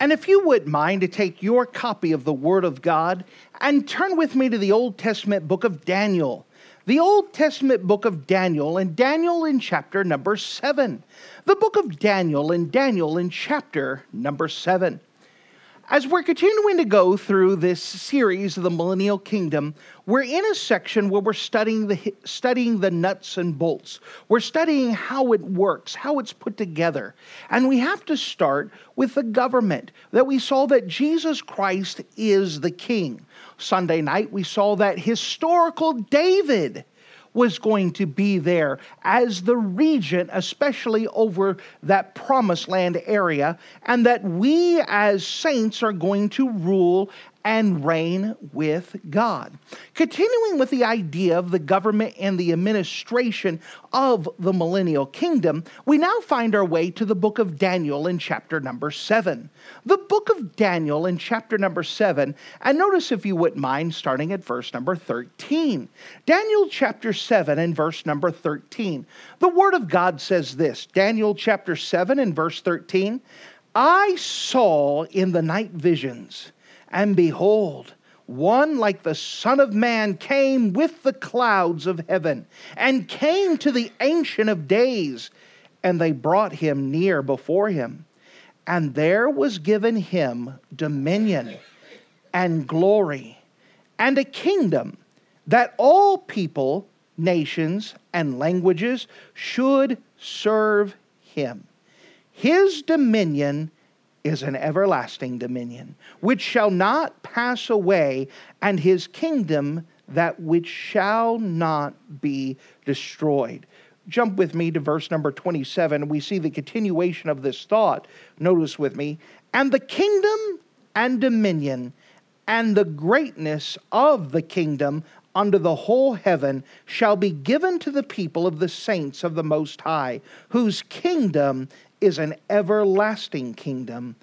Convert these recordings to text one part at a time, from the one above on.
And if you wouldn't mind to take your copy of the Word of God and turn with me to the Old Testament book of Daniel. The Old Testament book of Daniel, and Daniel in chapter number 7. The book of Daniel, and Daniel in chapter number 7. As we're continuing to go through this series of the Millennial Kingdom, we're in a section where we're studying the, studying the nuts and bolts. We're studying how it works, how it's put together. And we have to start with the government, that we saw that Jesus Christ is the king. Sunday night, we saw that historical David was going to be there as the regent, especially over that promised land area, and that we as saints are going to rule and reign with God. Continuing with the idea of the government and the administration of the millennial kingdom, we now find our way to the book of Daniel in chapter number 7. The book of Daniel in chapter number 7, and notice if you wouldn't mind starting at verse number 13. Daniel chapter 7 and verse number 13. The word of God says this Daniel chapter 7 and verse 13. I saw in the night visions and behold, one like the Son of Man came with the clouds of heaven, and came to the Ancient of Days, and they brought him near before him. And there was given him dominion and glory and a kingdom that all people, nations, and languages should serve him. His dominion is an everlasting dominion, which shall not pass away, and his kingdom that which shall not be destroyed. Jump with me to verse number 27. We see the continuation of this thought. Notice with me. And the kingdom and dominion and the greatness of the kingdom under the whole heaven shall be given to the people of the saints of the Most High, whose kingdom is an everlasting kingdom,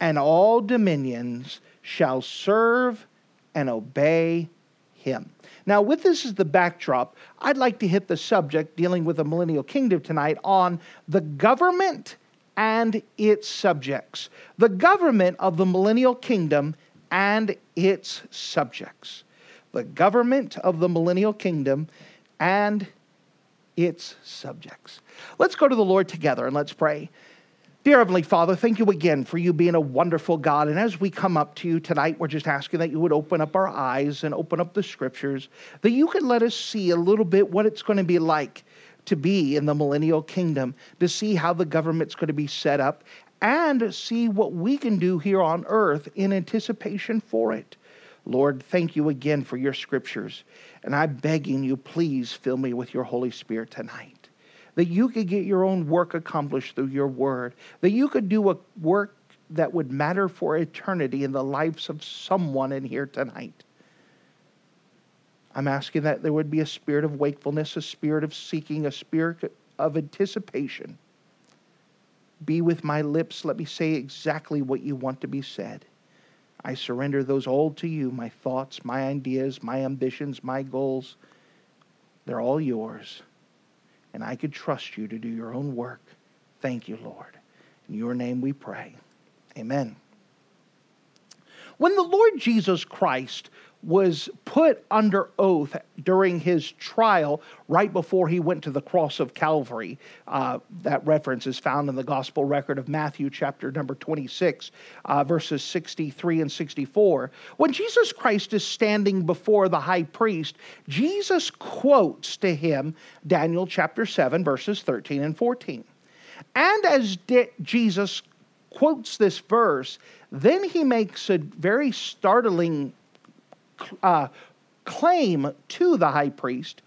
and all dominions shall serve and obey him. Now, with this as the backdrop, I'd like to hit the subject dealing with the millennial kingdom tonight on the government and its subjects. The government of the millennial kingdom and its subjects. The government of the millennial kingdom and its subjects. Let's go to the Lord together and let's pray. Dear Heavenly Father, thank you again for you being a wonderful God. And as we come up to you tonight, we're just asking that you would open up our eyes and open up the scriptures, that you could let us see a little bit what it's going to be like to be in the millennial kingdom, to see how the government's going to be set up, and see what we can do here on earth in anticipation for it. Lord, thank you again for your scriptures. And I'm begging you, please fill me with your Holy Spirit tonight that you could get your own work accomplished through your word, that you could do a work that would matter for eternity in the lives of someone in here tonight. I'm asking that there would be a spirit of wakefulness, a spirit of seeking, a spirit of anticipation. Be with my lips. Let me say exactly what you want to be said. I surrender those all to you my thoughts, my ideas, my ambitions, my goals. They're all yours and I could trust you to do your own work. Thank you, Lord. In your name we pray. Amen. When the Lord Jesus Christ was put under oath during his trial right before he went to the cross of Calvary. Uh, that reference is found in the gospel record of Matthew, chapter number 26, uh, verses 63 and 64. When Jesus Christ is standing before the high priest, Jesus quotes to him Daniel chapter 7, verses 13 and 14. And as Jesus quotes this verse, then he makes a very startling uh, claim to the high priest,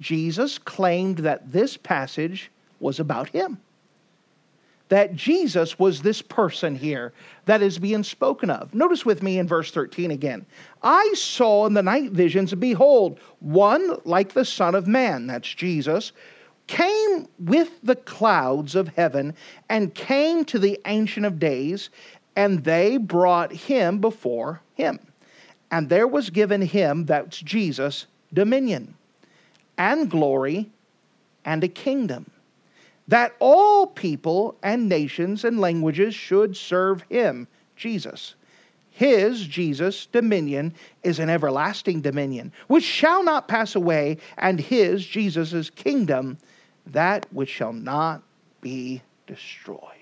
Jesus claimed that this passage was about him. that Jesus was this person here that is being spoken of. Notice with me in verse 13 again. I saw in the night visions, behold, one like the Son of Man, that's Jesus, came with the clouds of heaven and came to the Ancient of Days, and they brought him before him. And there was given him, that's Jesus, dominion and glory and a kingdom that all people and nations and languages should serve him, Jesus. His, Jesus, dominion is an everlasting dominion, which shall not pass away, and his, Jesus' kingdom, that which shall not be destroyed.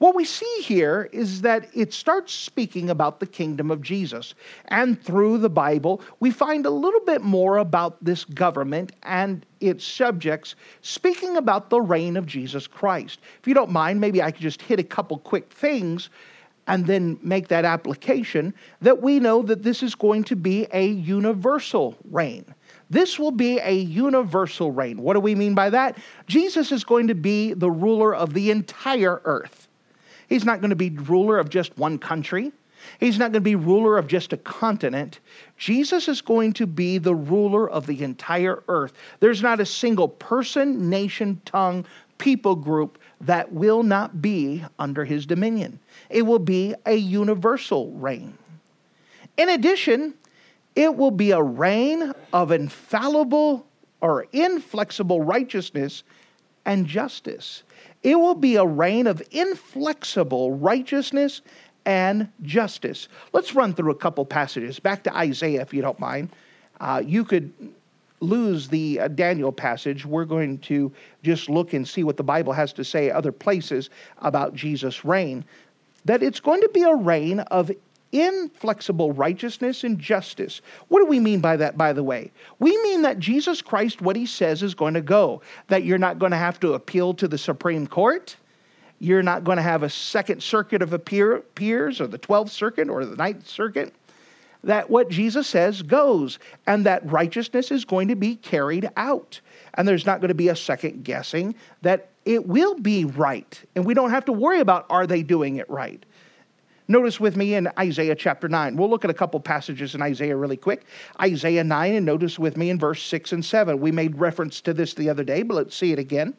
What we see here is that it starts speaking about the kingdom of Jesus. And through the Bible, we find a little bit more about this government and its subjects, speaking about the reign of Jesus Christ. If you don't mind, maybe I could just hit a couple quick things and then make that application that we know that this is going to be a universal reign. This will be a universal reign. What do we mean by that? Jesus is going to be the ruler of the entire earth. He's not going to be ruler of just one country. He's not going to be ruler of just a continent. Jesus is going to be the ruler of the entire earth. There's not a single person, nation, tongue, people group that will not be under his dominion. It will be a universal reign. In addition, it will be a reign of infallible or inflexible righteousness and justice. It will be a reign of inflexible righteousness and justice. Let's run through a couple passages. Back to Isaiah, if you don't mind. Uh, you could lose the uh, Daniel passage. We're going to just look and see what the Bible has to say other places about Jesus' reign. That it's going to be a reign of inflexible righteousness and justice. What do we mean by that, by the way? We mean that Jesus Christ, what he says is going to go, that you're not going to have to appeal to the Supreme Court. You're not going to have a second circuit of peers or the 12th circuit or the ninth circuit. That what Jesus says goes, and that righteousness is going to be carried out. And there's not going to be a second guessing, that it will be right. And we don't have to worry about are they doing it right. Notice with me in Isaiah chapter 9. We'll look at a couple passages in Isaiah really quick. Isaiah 9, and notice with me in verse 6 and 7. We made reference to this the other day, but let's see it again.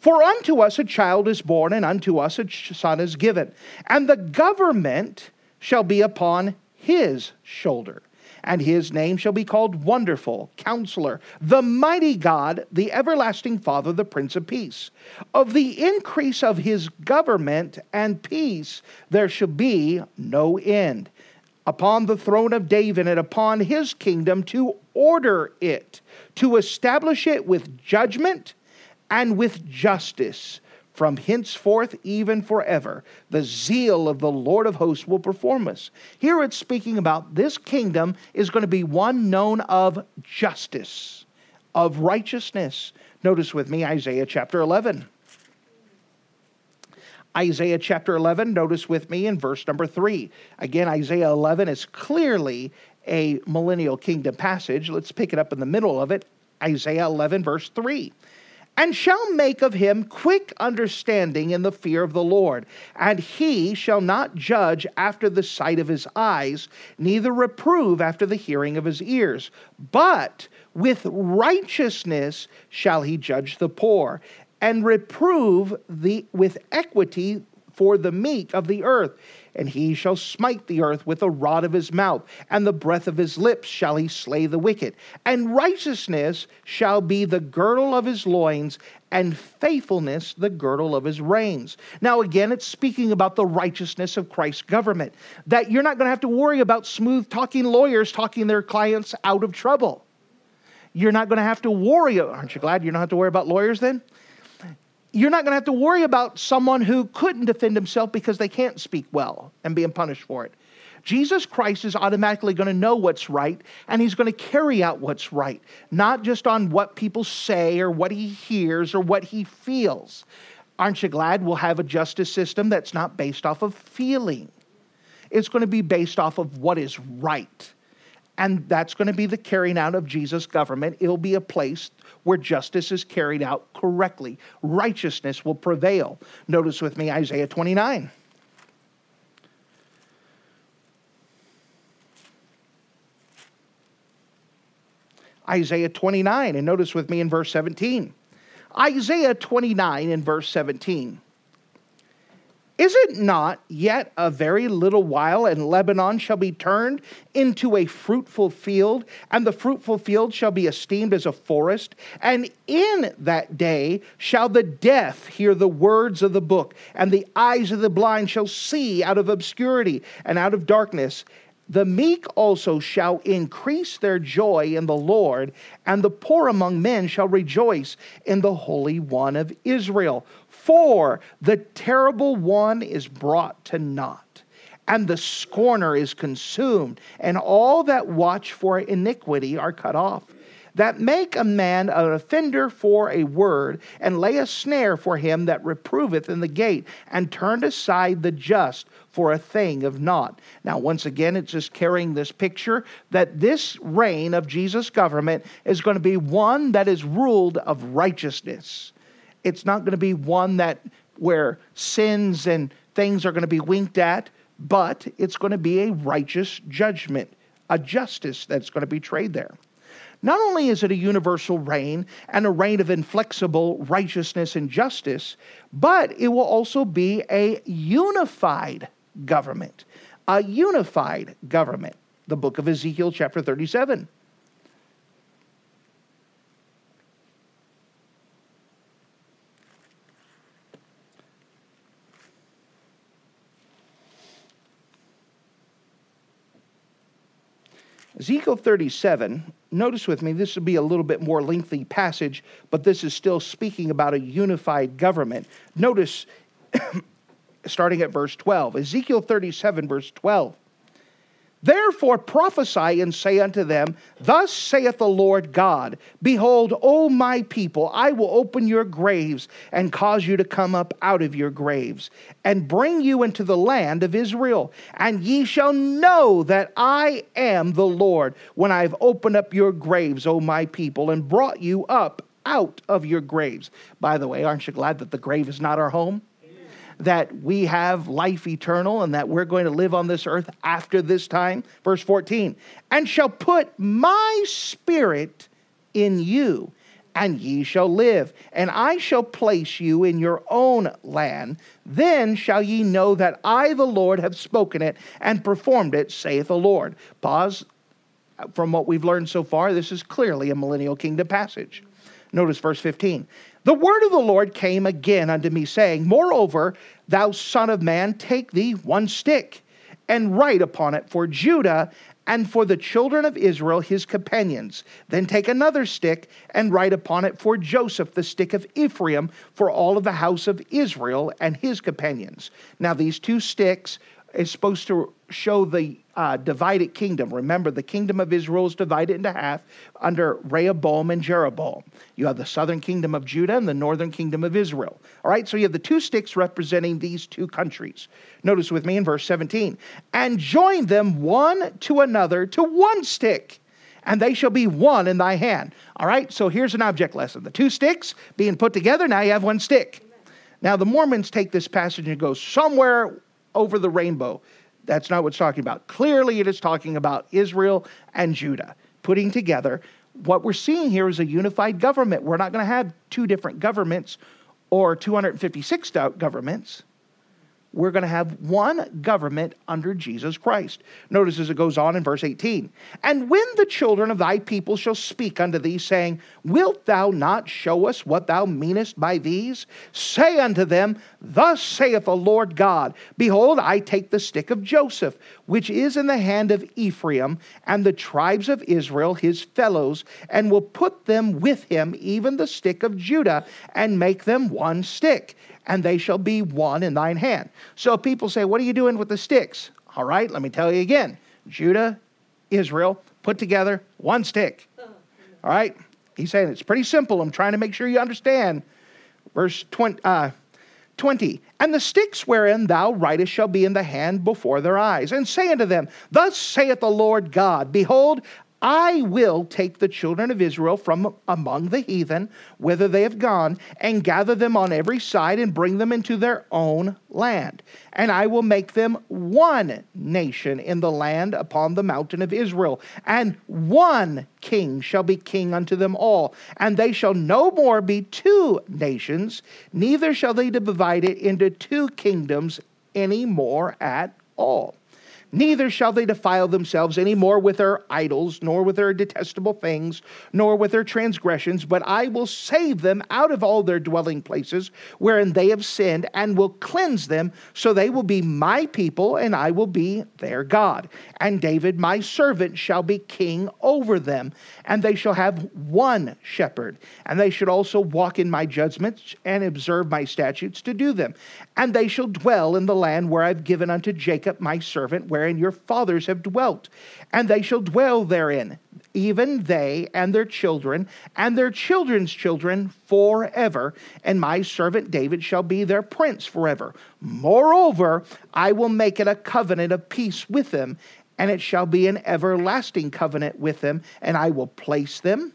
For unto us a child is born, and unto us a son is given, and the government shall be upon his shoulder and his name shall be called Wonderful, Counselor, the Mighty God, the Everlasting Father, the Prince of Peace. Of the increase of his government and peace there shall be no end. Upon the throne of David and upon his kingdom to order it, to establish it with judgment and with justice from henceforth even forever. The zeal of the Lord of hosts will perform us. Here it's speaking about this kingdom is going to be one known of justice, of righteousness. Notice with me Isaiah chapter 11. Isaiah chapter 11, notice with me in verse number 3. Again, Isaiah 11 is clearly a millennial kingdom passage. Let's pick it up in the middle of it. Isaiah 11, verse 3 and shall make of him quick understanding in the fear of the Lord. And he shall not judge after the sight of his eyes, neither reprove after the hearing of his ears. But with righteousness shall he judge the poor, and reprove the, with equity for the meek of the earth and he shall smite the earth with the rod of his mouth, and the breath of his lips shall he slay the wicked. And righteousness shall be the girdle of his loins, and faithfulness the girdle of his reins. Now, again, it's speaking about the righteousness of Christ's government, that you're not going to have to worry about smooth talking lawyers talking their clients out of trouble. You're not going to have to worry. Aren't you glad you don't have to worry about lawyers then? You're not going to have to worry about someone who couldn't defend himself because they can't speak well and being punished for it. Jesus Christ is automatically going to know what's right and he's going to carry out what's right, not just on what people say or what he hears or what he feels. Aren't you glad we'll have a justice system that's not based off of feeling? It's going to be based off of what is right. And that's going to be the carrying out of Jesus' government. It'll be a place where justice is carried out correctly. Righteousness will prevail. Notice with me Isaiah 29. Isaiah 29, and notice with me in verse 17. Isaiah 29 in verse 17. Is it not yet a very little while, and Lebanon shall be turned into a fruitful field, and the fruitful field shall be esteemed as a forest? And in that day shall the deaf hear the words of the book, and the eyes of the blind shall see out of obscurity and out of darkness. The meek also shall increase their joy in the Lord, and the poor among men shall rejoice in the Holy One of Israel. For the terrible one is brought to naught, and the scorner is consumed, and all that watch for iniquity are cut off that make a man an offender for a word, and lay a snare for him that reproveth in the gate, and turned aside the just for a thing of naught. Now, once again, it's just carrying this picture that this reign of Jesus' government is going to be one that is ruled of righteousness. It's not going to be one that where sins and things are going to be winked at, but it's going to be a righteous judgment, a justice that's going to be trade there. Not only is it a universal reign and a reign of inflexible righteousness and justice, but it will also be a unified government. A unified government. The book of Ezekiel, chapter 37. Ezekiel 37, notice with me, this will be a little bit more lengthy passage, but this is still speaking about a unified government. Notice, starting at verse 12, Ezekiel 37, verse 12. Therefore prophesy and say unto them, Thus saith the Lord God, Behold, O my people, I will open your graves and cause you to come up out of your graves, and bring you into the land of Israel. And ye shall know that I am the Lord, when I have opened up your graves, O my people, and brought you up out of your graves. By the way, aren't you glad that the grave is not our home? That we have life eternal and that we're going to live on this earth after this time. Verse 14, and shall put my spirit in you, and ye shall live, and I shall place you in your own land. Then shall ye know that I, the Lord, have spoken it and performed it, saith the Lord. Pause. From what we've learned so far, this is clearly a millennial kingdom passage. Notice verse 15. The word of the Lord came again unto me, saying, Moreover, thou son of man, take thee one stick, and write upon it for Judah and for the children of Israel his companions. Then take another stick and write upon it for Joseph, the stick of Ephraim, for all of the house of Israel and his companions. Now, these two sticks is supposed to show the uh, divided kingdom. Remember, the kingdom of Israel is divided into half under Rehoboam and Jeroboam. You have the southern kingdom of Judah and the northern kingdom of Israel. All right, so you have the two sticks representing these two countries. Notice with me in verse 17 and join them one to another to one stick. And they shall be one in thy hand. All right, so here's an object lesson. The two sticks being put together, now you have one stick. Now, the Mormons take this passage and go somewhere over the rainbow. That's not what it's talking about. Clearly, it is talking about Israel and Judah putting together. What we're seeing here is a unified government. We're not going to have two different governments or 256 governments we're going to have one government under Jesus Christ. Notice as it goes on in verse 18 And when the children of thy people shall speak unto thee, saying, Wilt thou not show us what thou meanest by these? Say unto them, Thus saith the Lord God, Behold, I take the stick of Joseph, which is in the hand of Ephraim, and the tribes of Israel, his fellows, and will put them with him, even the stick of Judah, and make them one stick and they shall be one in thine hand. So people say, What are you doing with the sticks? All right, let me tell you again Judah, Israel, put together one stick. All right? He's saying it's pretty simple. I'm trying to make sure you understand. Verse 20, uh, 20. And the sticks wherein thou writest shall be in the hand before their eyes. And say unto them, Thus saith the Lord God, Behold, I will take the children of Israel from among the heathen, whither they have gone, and gather them on every side and bring them into their own land. And I will make them one nation in the land upon the mountain of Israel, and one king shall be king unto them all. And they shall no more be two nations, neither shall they divide it into two kingdoms any more at all. Neither shall they defile themselves any more with their idols, nor with their detestable things, nor with their transgressions, but I will save them out of all their dwelling places wherein they have sinned, and will cleanse them, so they will be my people, and I will be their God. And David, my servant, shall be king over them, and they shall have one shepherd, and they should also walk in my judgments and observe my statutes to do them. And they shall dwell in the land where I've given unto Jacob my servant, where wherein your fathers have dwelt, and they shall dwell therein, even they and their children, and their children's children forever, and my servant David shall be their prince forever. Moreover, I will make it a covenant of peace with them, and it shall be an everlasting covenant with them, and I will place them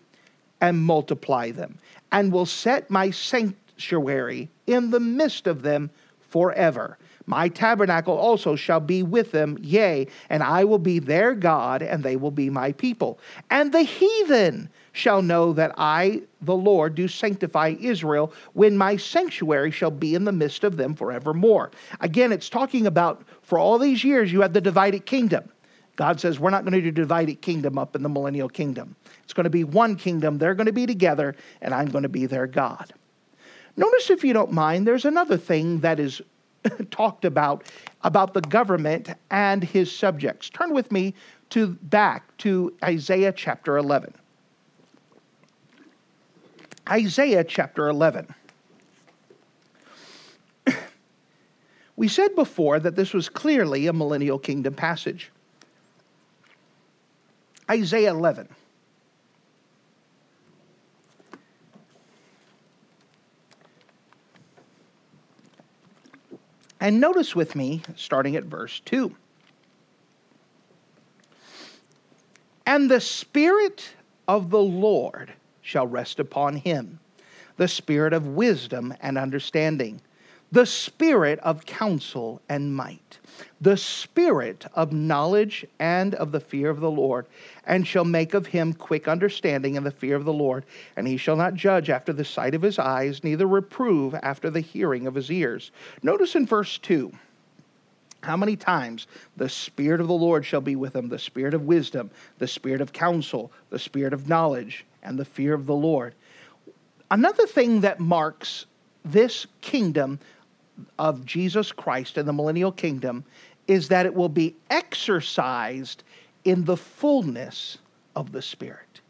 and multiply them, and will set my sanctuary in the midst of them forever. My tabernacle also shall be with them, yea, and I will be their God, and they will be my people. And the heathen shall know that I, the Lord, do sanctify Israel, when my sanctuary shall be in the midst of them forevermore. Again, it's talking about for all these years you had the divided kingdom. God says, We're not going to do divided kingdom up in the millennial kingdom. It's going to be one kingdom. They're going to be together, and I'm going to be their God. Notice, if you don't mind, there's another thing that is talked about about the government and his subjects. Turn with me to back to Isaiah chapter 11. Isaiah chapter 11. we said before that this was clearly a millennial kingdom passage. Isaiah 11. And notice with me, starting at verse 2. And the Spirit of the Lord shall rest upon him the Spirit of wisdom and understanding, the Spirit of counsel and might the spirit of knowledge and of the fear of the Lord, and shall make of him quick understanding in the fear of the Lord. And he shall not judge after the sight of his eyes, neither reprove after the hearing of his ears. Notice in verse 2 how many times the Spirit of the Lord shall be with him the Spirit of wisdom, the Spirit of counsel, the Spirit of knowledge, and the fear of the Lord. Another thing that marks this kingdom of Jesus Christ and the millennial kingdom is that it will be exercised in the fullness of the Spirit.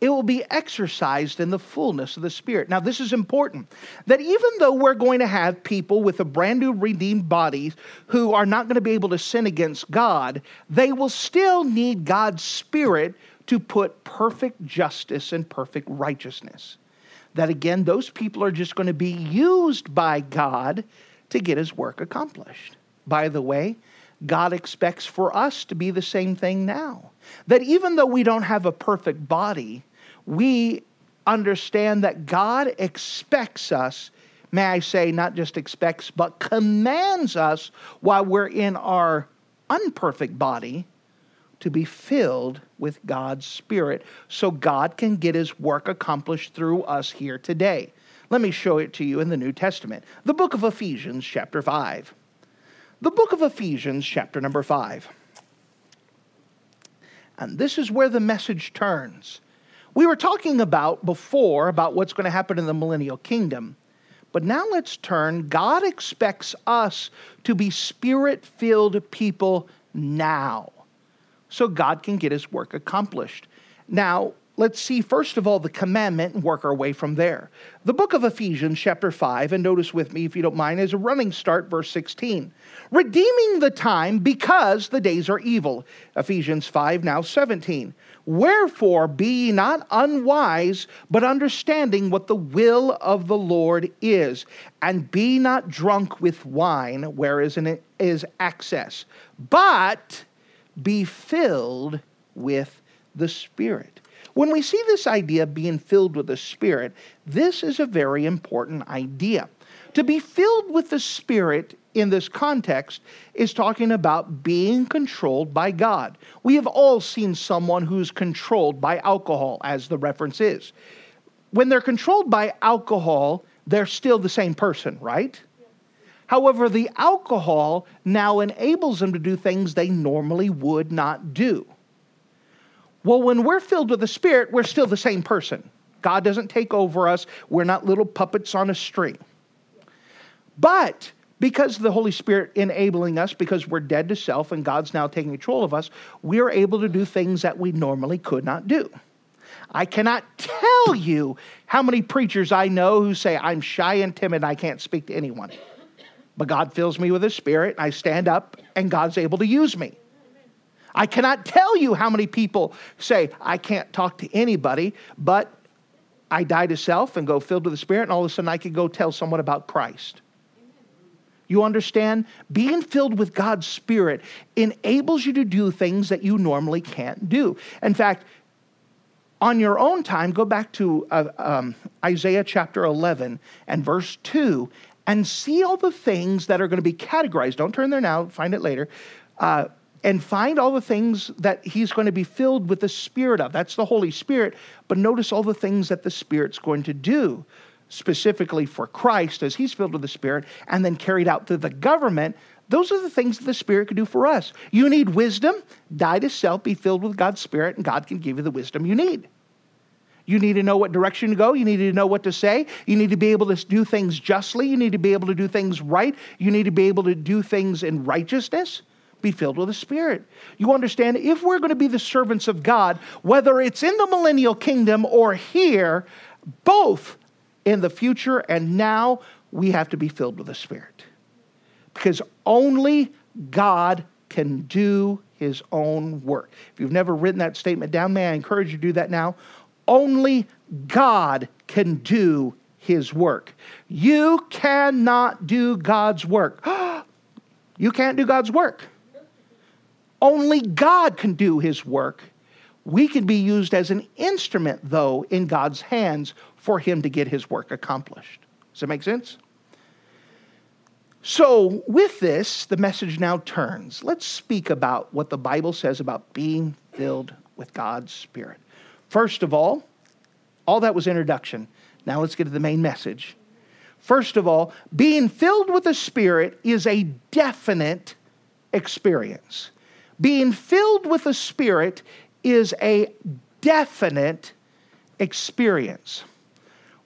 It will be exercised in the fullness of the Spirit. Now, this is important that even though we're going to have people with a brand new redeemed bodies who are not going to be able to sin against God, they will still need God's Spirit to put perfect justice and perfect righteousness that again, those people are just going to be used by God to get his work accomplished. By the way, God expects for us to be the same thing now. That even though we don't have a perfect body, we understand that God expects us, may I say, not just expects, but commands us while we're in our unperfect body to be filled with God's Spirit so God can get His work accomplished through us here today. Let me show it to you in the New Testament. The book of Ephesians, chapter 5. The book of Ephesians, chapter number 5. And this is where the message turns. We were talking about before about what's going to happen in the millennial kingdom. But now let's turn. God expects us to be spirit filled people now so God can get his work accomplished. Now, let's see first of all the commandment and work our way from there. The book of Ephesians, chapter 5, and notice with me, if you don't mind, is a running start, verse 16. Redeeming the time because the days are evil. Ephesians 5, now 17. Wherefore be ye not unwise, but understanding what the will of the Lord is, and be not drunk with wine, wherein is excess, but be filled with the Spirit. When we see this idea of being filled with the Spirit, this is a very important idea. To be filled with the Spirit in this context is talking about being controlled by God. We have all seen someone who's controlled by alcohol, as the reference is. When they're controlled by alcohol, they're still the same person, right? However, the alcohol now enables them to do things they normally would not do. Well, when we're filled with the Spirit, we're still the same person. God doesn't take over us, we're not little puppets on a string. But because the Holy Spirit enabling us, because we're dead to self and God's now taking control of us, we are able to do things that we normally could not do. I cannot tell you how many preachers I know who say, I'm shy and timid, I can't speak to anyone. But God fills me with His Spirit, and I stand up, and God's able to use me. I cannot tell you how many people say, I can't talk to anybody, but I die to self and go filled with the Spirit, and all of a sudden I can go tell someone about Christ. You understand? Being filled with God's Spirit enables you to do things that you normally can't do. In fact, on your own time, go back to uh, um, Isaiah chapter 11 and verse 2 and see all the things that are going to be categorized. Don't turn there now, find it later. Uh, and find all the things that he's going to be filled with the Spirit of. That's the Holy Spirit. But notice all the things that the Spirit's going to do, specifically for Christ as he's filled with the Spirit and then carried out through the government. Those are the things that the Spirit can do for us. You need wisdom, die to self, be filled with God's Spirit, and God can give you the wisdom you need. You need to know what direction to go. You need to know what to say. You need to be able to do things justly. You need to be able to do things right. You need to be able to do things in righteousness be filled with the Spirit. You understand, if we're going to be the servants of God, whether it's in the millennial kingdom or here, both in the future and now, we have to be filled with the Spirit. Because only God can do his own work. If you've never written that statement down, may I encourage you to do that now? Only God can do his work. You cannot do God's work. you can't do God's work. Only God can do his work. We can be used as an instrument, though, in God's hands for him to get his work accomplished. Does that make sense? So, with this, the message now turns. Let's speak about what the Bible says about being filled with God's Spirit. First of all, all that was introduction. Now let's get to the main message. First of all, being filled with the Spirit is a definite experience. Being filled with the Spirit is a definite experience.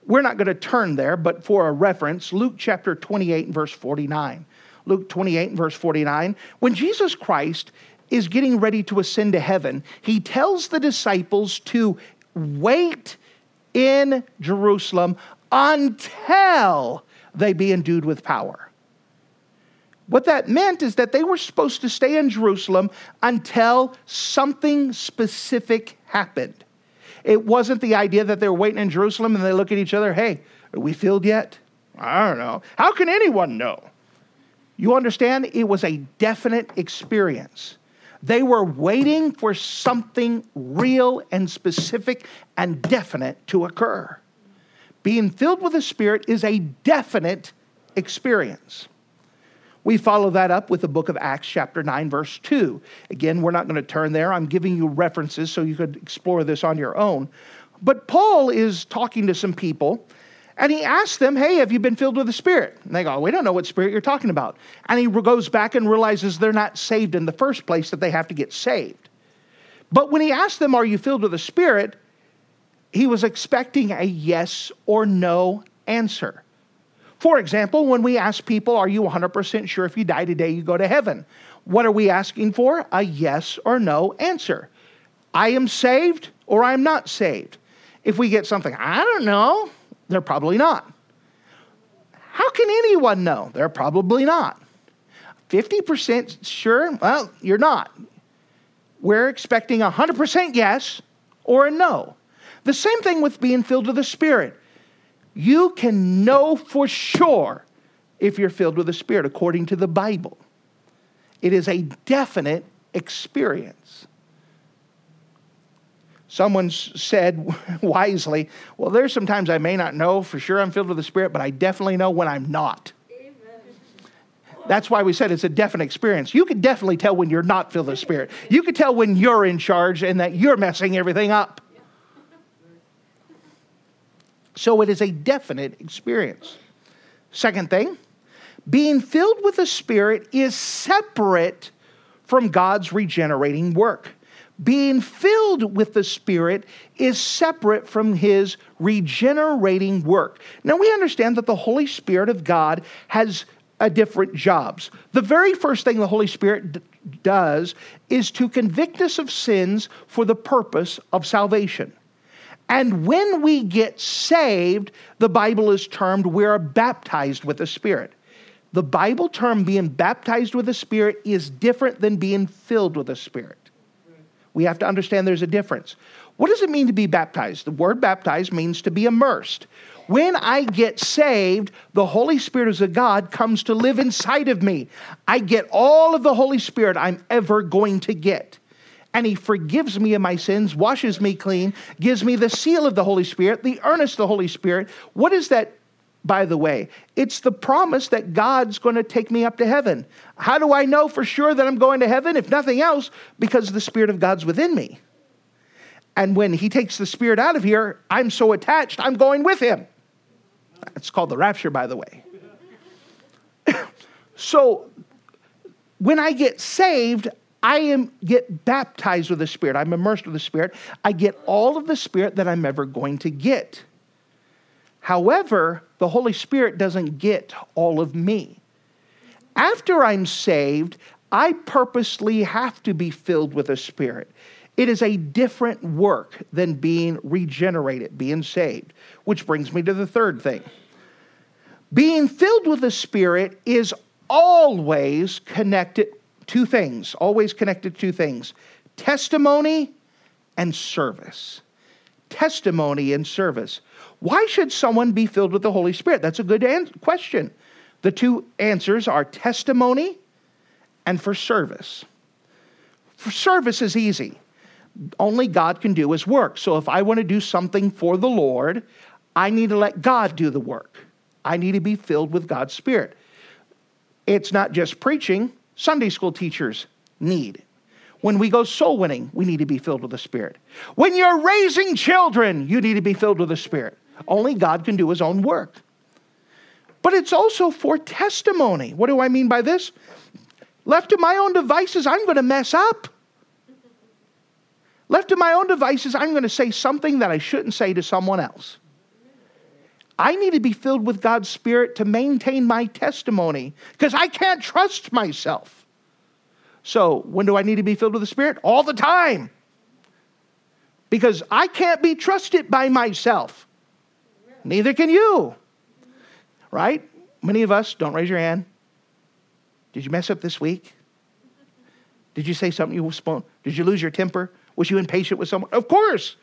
We're not going to turn there, but for a reference, Luke chapter 28 and verse 49. Luke 28 and verse 49. When Jesus Christ is getting ready to ascend to heaven, he tells the disciples to wait in Jerusalem until they be endued with power. What that meant is that they were supposed to stay in Jerusalem until something specific happened. It wasn't the idea that they were waiting in Jerusalem and they look at each other, hey, are we filled yet? I don't know. How can anyone know? You understand? It was a definite experience. They were waiting for something real and specific and definite to occur. Being filled with the Spirit is a definite experience. We follow that up with the book of Acts, chapter 9, verse 2. Again, we're not going to turn there. I'm giving you references so you could explore this on your own. But Paul is talking to some people, and he asks them, Hey, have you been filled with the Spirit? And they go, We don't know what Spirit you're talking about. And he goes back and realizes they're not saved in the first place, that they have to get saved. But when he asked them, Are you filled with the Spirit? he was expecting a yes or no answer. For example, when we ask people, Are you 100% sure if you die today you go to heaven? What are we asking for? A yes or no answer. I am saved or I am not saved. If we get something, I don't know, they're probably not. How can anyone know? They're probably not. 50% sure? Well, you're not. We're expecting a 100% yes or a no. The same thing with being filled with the Spirit. You can know for sure if you're filled with the Spirit according to the Bible. It is a definite experience. Someone said wisely, Well, there's sometimes I may not know for sure I'm filled with the Spirit, but I definitely know when I'm not. That's why we said it's a definite experience. You can definitely tell when you're not filled with the Spirit. You can tell when you're in charge and that you're messing everything up. So it is a definite experience. Second thing, being filled with the Spirit is separate from God's regenerating work. Being filled with the Spirit is separate from His regenerating work. Now, we understand that the Holy Spirit of God has a different jobs. The very first thing the Holy Spirit d- does is to convict us of sins for the purpose of salvation. And when we get saved, the Bible is termed we're baptized with the Spirit. The Bible term being baptized with the Spirit is different than being filled with the Spirit. We have to understand there's a difference. What does it mean to be baptized? The word baptized means to be immersed. When I get saved, the Holy Spirit as a God comes to live inside of me. I get all of the Holy Spirit I'm ever going to get. And He forgives me of my sins, washes me clean, gives me the seal of the Holy Spirit, the earnest of the Holy Spirit. What is that by the way. It's the promise that God's going to take me up to heaven. How do I know for sure that I'm going to heaven? If nothing else, because the Spirit of God's within me. And when He takes the Spirit out of here, I'm so attached, I'm going with Him. It's called the rapture, by the way. so when I get saved, I am get baptized with the Spirit. I'm immersed with the Spirit. I get all of the Spirit that I'm ever going to get. However, the Holy Spirit doesn't get all of me. After I'm saved, I purposely have to be filled with the Spirit. It is a different work than being regenerated, being saved, which brings me to the third thing. Being filled with the Spirit is always connected two things, always connected to two things testimony and service. Testimony and service. Why should someone be filled with the Holy Spirit? That's a good an- question. The two answers are testimony and for service. For service is easy. Only God can do his work. So if I want to do something for the Lord, I need to let God do the work. I need to be filled with God's Spirit. It's not just preaching, Sunday school teachers need. When we go soul winning, we need to be filled with the Spirit. When you're raising children, you need to be filled with the Spirit. Only God can do his own work. But it's also for testimony. What do I mean by this? Left to my own devices, I'm going to mess up. Left to my own devices, I'm going to say something that I shouldn't say to someone else. I need to be filled with God's Spirit to maintain my testimony because I can't trust myself. So, when do I need to be filled with the Spirit? All the time. Because I can't be trusted by myself. Neither can you. Right? Many of us, don't raise your hand. Did you mess up this week? Did you say something you supposed? Did you lose your temper? Was you impatient with someone? Of course.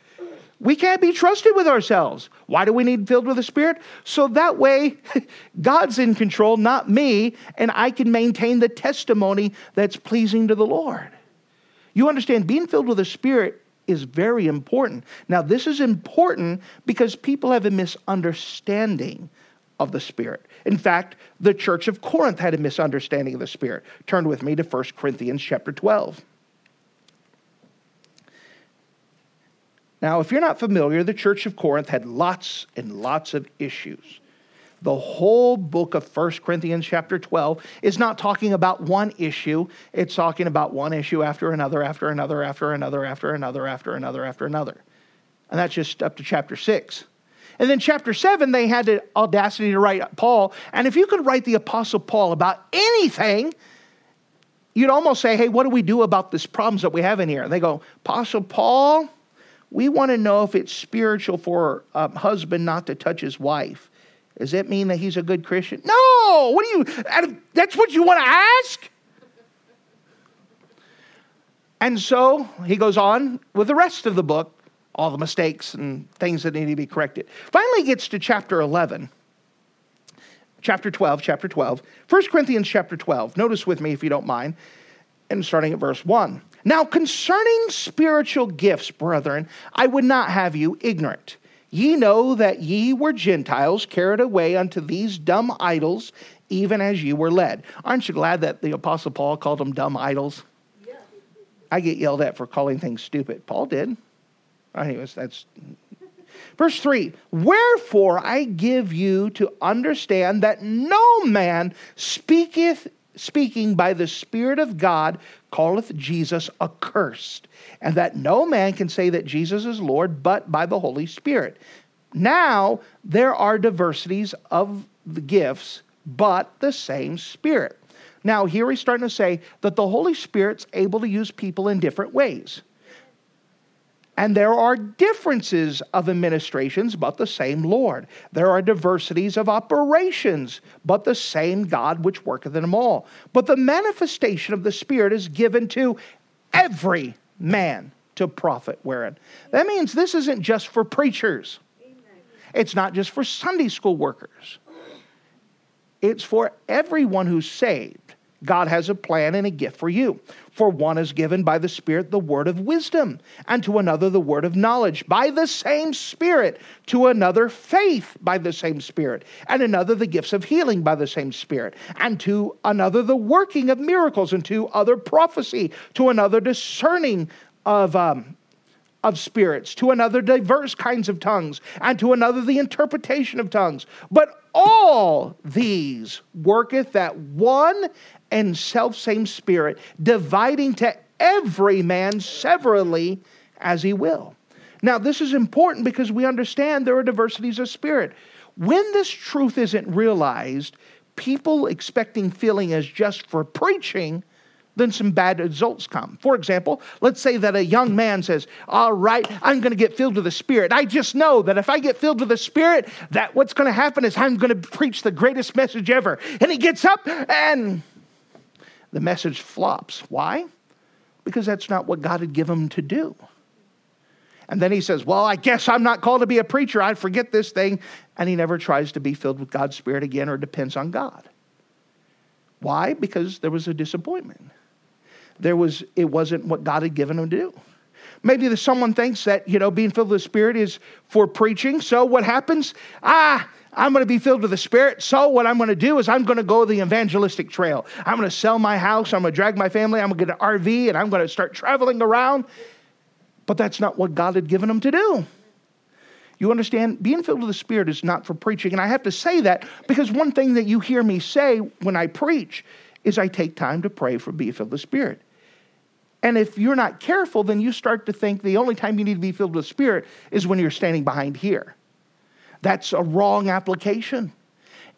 We can't be trusted with ourselves. Why do we need filled with the Spirit? So that way, God's in control, not me, and I can maintain the testimony that's pleasing to the Lord. You understand, being filled with the Spirit is very important. Now, this is important because people have a misunderstanding of the Spirit. In fact, the church of Corinth had a misunderstanding of the Spirit. Turn with me to 1 Corinthians chapter 12. Now, if you're not familiar, the church of Corinth had lots and lots of issues the whole book of 1 Corinthians, chapter 12, is not talking about one issue. It's talking about one issue after another, after another, after another, after another, after another, after another. And that's just up to chapter 6. And then chapter 7, they had the audacity to write Paul. And if you could write the Apostle Paul about anything, you'd almost say, hey, what do we do about these problems that we have in here? And they go, Apostle Paul, we want to know if it's spiritual for a husband not to touch his wife. Does that mean that he's a good Christian? No! What do you, that's what you want to ask? And so he goes on with the rest of the book, all the mistakes and things that need to be corrected. Finally, gets to chapter 11 chapter 12, chapter 12. 1 Corinthians chapter 12. Notice with me if you don't mind, and starting at verse 1. Now, concerning spiritual gifts, brethren, I would not have you ignorant. Ye know that ye were Gentiles carried away unto these dumb idols, even as ye were led. Aren't you glad that the Apostle Paul called them dumb idols? Yeah. I get yelled at for calling things stupid. Paul did. Anyways, that's Verse 3 Wherefore I give you to understand that no man speaketh speaking by the Spirit of God calleth Jesus accursed, and that no man can say that Jesus is Lord but by the Holy Spirit. Now there are diversities of the gifts, but the same Spirit. Now, here he's starting to say that the Holy Spirit's able to use people in different ways. And there are differences of administrations, but the same Lord. There are diversities of operations, but the same God which worketh in them all. But the manifestation of the Spirit is given to every man to profit wherein. That means this isn't just for preachers, it's not just for Sunday school workers, it's for everyone who's saved. God has a plan and a gift for you. For one is given by the Spirit the word of wisdom, and to another the word of knowledge by the same Spirit, to another faith by the same Spirit, and another the gifts of healing by the same Spirit, and to another the working of miracles, and to other prophecy, to another discerning of. Um, of spirits, to another diverse kinds of tongues, and to another the interpretation of tongues. But all these worketh that one and self same Spirit, dividing to every man severally as he will. Now, this is important because we understand there are diversities of spirit. When this truth isn't realized, people expecting filling as just for preaching, then some bad results come. For example, let's say that a young man says, All right, I'm going to get filled with the Spirit. I just know that if I get filled with the Spirit, that what's going to happen is I'm going to preach the greatest message ever. And he gets up and the message flops. Why? Because that's not what God had given him to do. And then he says, Well, I guess I'm not called to be a preacher. I forget this thing. And he never tries to be filled with God's Spirit again or depends on God. Why? Because there was a disappointment. There was, it wasn't what God had given him to do. Maybe someone thinks that, you know, being filled with the Spirit is for preaching. So what happens? Ah, I'm going to be filled with the Spirit. So, what I'm going to do is I'm going to go the evangelistic trail. I'm going to sell my house. I'm going to drag my family. I'm going to get an RV and I'm going to start traveling around. But that's not what God had given them to do. You understand? Being filled with the Spirit is not for preaching. And I have to say that because one thing that you hear me say when I preach is I take time to pray for being filled with the Spirit. And if you're not careful, then you start to think the only time you need to be filled with Spirit is when you're standing behind here. That's a wrong application.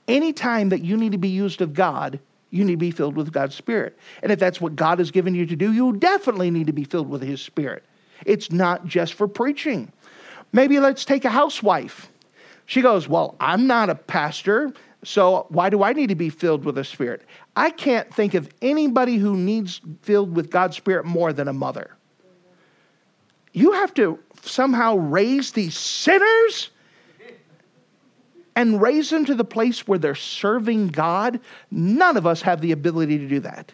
Anytime that you need to be used of God, you need to be filled with God's Spirit. And if that's what God has given you to do, you definitely need to be filled with His Spirit. It's not just for preaching. Maybe let's take a housewife. She goes, Well, I'm not a pastor, so why do I need to be filled with the Spirit? I can't think of anybody who needs filled with God's Spirit more than a mother. You have to somehow raise these sinners and raise them to the place where they're serving God, none of us have the ability to do that.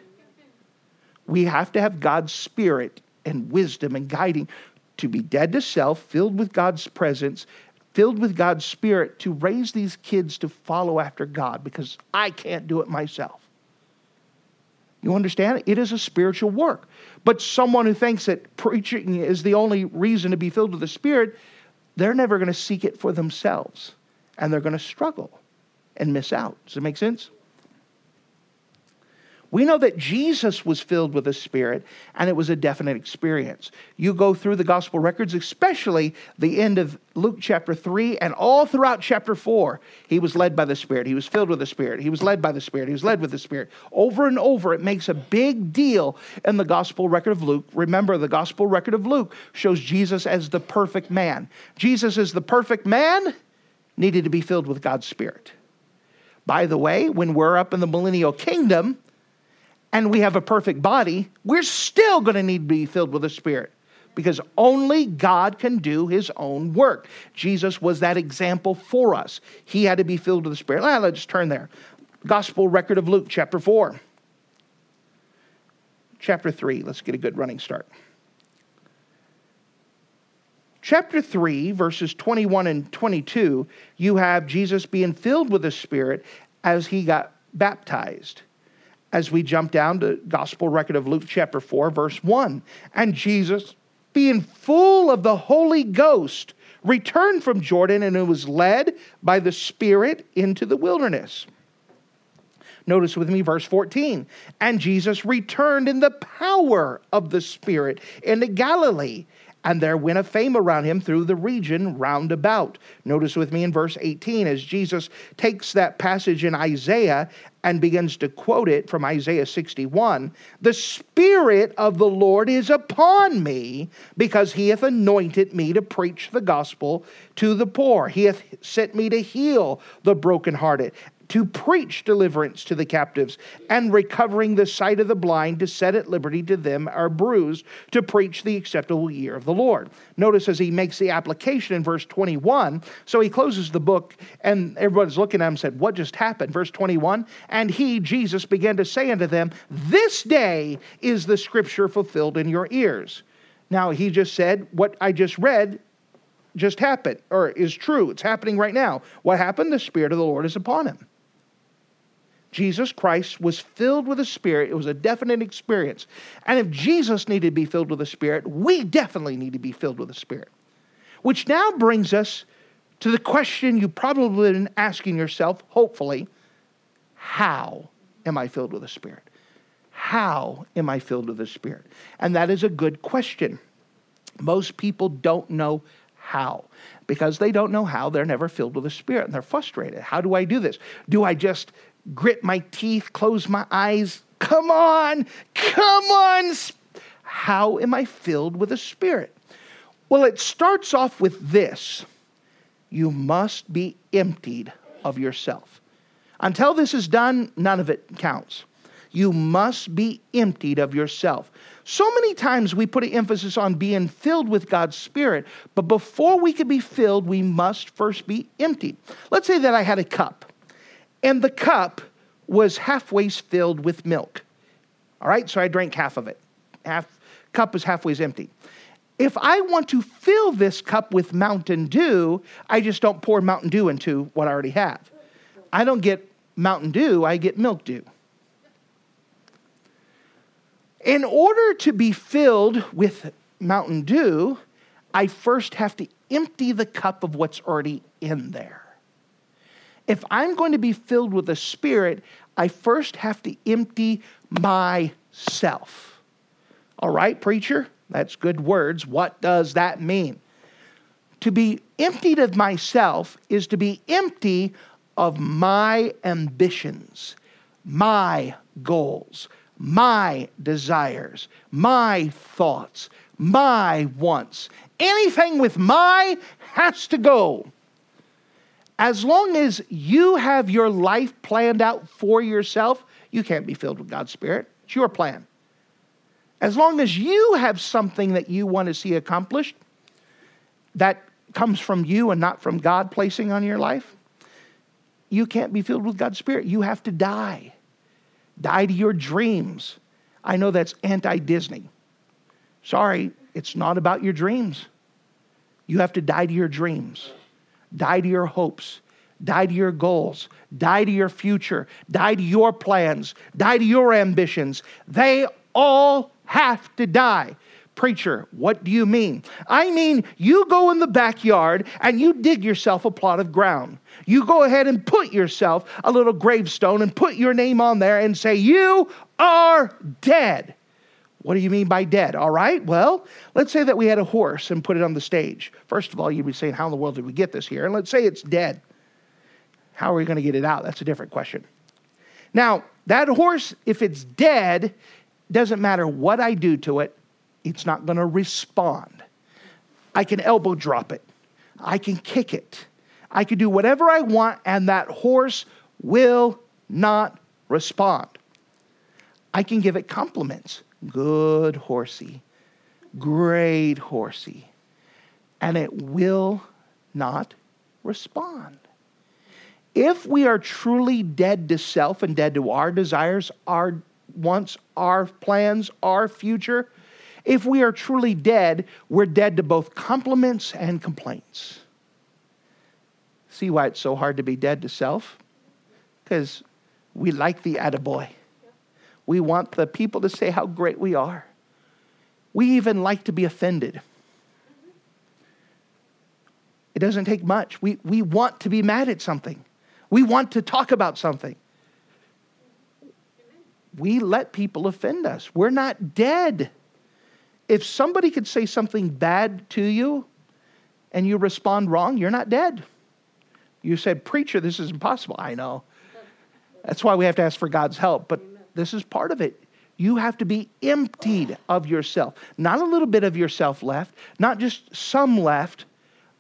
We have to have God's spirit and wisdom and guiding to be dead to self, filled with God's presence, filled with God's spirit to raise these kids to follow after God because I can't do it myself. You understand? It is a spiritual work. But someone who thinks that preaching is the only reason to be filled with the Spirit, they're never going to seek it for themselves and they're going to struggle and miss out. Does it make sense? We know that Jesus was filled with the Spirit, and it was a definite experience. You go through the gospel records, especially the end of Luke chapter 3, and all throughout chapter 4, he was led by the Spirit. He was filled with the Spirit. He was led by the Spirit. He was led with the Spirit. Over and over, it makes a big deal in the gospel record of Luke. Remember, the gospel record of Luke shows Jesus as the perfect man. Jesus is the perfect man, needed to be filled with God's Spirit. By the way, when we're up in the millennial kingdom, and we have a perfect body, we're still going to need to be filled with the Spirit because only God can do his own work. Jesus was that example for us. He had to be filled with the Spirit. Ah, let's turn there. Gospel record of Luke, chapter 4. Chapter 3, let's get a good running start. Chapter 3, verses 21 and 22, you have Jesus being filled with the Spirit as he got baptized as we jump down to gospel record of Luke chapter 4 verse 1 and Jesus being full of the Holy Ghost returned from Jordan and was led by the Spirit into the wilderness. Notice with me verse 14. And Jesus returned in the power of the Spirit into Galilee, and there went a fame around him through the region round about. Notice with me in verse 18 as Jesus takes that passage in Isaiah and begins to quote it from Isaiah 61 The Spirit of the Lord is upon me, because he hath anointed me to preach the gospel to the poor. He hath sent me to heal the brokenhearted to preach deliverance to the captives, and recovering the sight of the blind, to set at liberty to them are bruised, to preach the acceptable year of the Lord. Notice as he makes the application in verse 21, so he closes the book, and everybody's looking at him and said, What just happened? Verse 21, and he, Jesus, began to say unto them, This day is the scripture fulfilled in your ears. Now, he just said, What I just read just happened, or is true. It's happening right now. What happened? The Spirit of the Lord is upon him. Jesus Christ was filled with the Spirit. It was a definite experience. And if Jesus needed to be filled with the Spirit, we definitely need to be filled with the Spirit. Which now brings us to the question you probably been asking yourself, hopefully, how am I filled with the Spirit? How am I filled with the Spirit? And that is a good question. Most people don't know how. Because they don't know how, they're never filled with the Spirit and they're frustrated. How do I do this? Do I just grit my teeth, close my eyes. Come on, come on. How am I filled with the Spirit? Well, it starts off with this you must be emptied of yourself. Until this is done, none of it counts. You must be emptied of yourself. So many times we put an emphasis on being filled with God's Spirit, but before we can be filled, we must first be emptied. Let's say that I had a cup and the cup was halfway filled with milk. All right, so I drank half of it. Half cup is halfway empty. If I want to fill this cup with Mountain Dew, I just don't pour Mountain Dew into what I already have. I don't get Mountain Dew, I get Milk Dew. In order to be filled with Mountain Dew, I first have to empty the cup of what's already in there. If I'm going to be filled with the Spirit, I first have to empty myself. All right, preacher? That's good words. What does that mean? To be emptied of myself is to be empty of my ambitions, my goals, my desires, my thoughts, my wants. Anything with my has to go. As long as you have your life planned out for yourself, you can't be filled with God's Spirit. It's your plan. As long as you have something that you want to see accomplished that comes from you and not from God placing on your life, you can't be filled with God's Spirit. You have to die. Die to your dreams. I know that's anti Disney. Sorry, it's not about your dreams. You have to die to your dreams. Die to your hopes. Die to your goals. Die to your future. Die to your plans. Die to your ambitions. They all have to die Preacher, what do you mean? I mean, you go in the backyard and you dig yourself a plot of ground. You go ahead and put yourself a little gravestone and put your name on there and say, You are dead. What do you mean by dead? All right, well, let's say that we had a horse and put it on the stage. First of all, you'd be saying, How in the world did we get this here? And let's say it's dead. How are we going to get it out? That's a different question. Now, that horse, if it's dead, doesn't matter what I do to it, it's not going to respond. I can elbow drop it, I can kick it, I can do whatever I want, and that horse will not respond. I can give it compliments. Good horsey, great horsey. And it will not respond. If we are truly dead to self and dead to our desires, our wants, our plans, our future, if we are truly dead, we're dead to both compliments and complaints. See why it's so hard to be dead to self? Because we like the attaboy. We want the people to say how great we are. We even like to be offended. It doesn't take much. We, we want to be mad at something. We want to talk about something. We let people offend us. We're not dead. If somebody could say something bad to you and you respond wrong, you're not dead. You said, Preacher, this is impossible. I know. That's why we have to ask for God's help. But this is part of it. You have to be emptied of yourself. Not a little bit of yourself left, not just some left.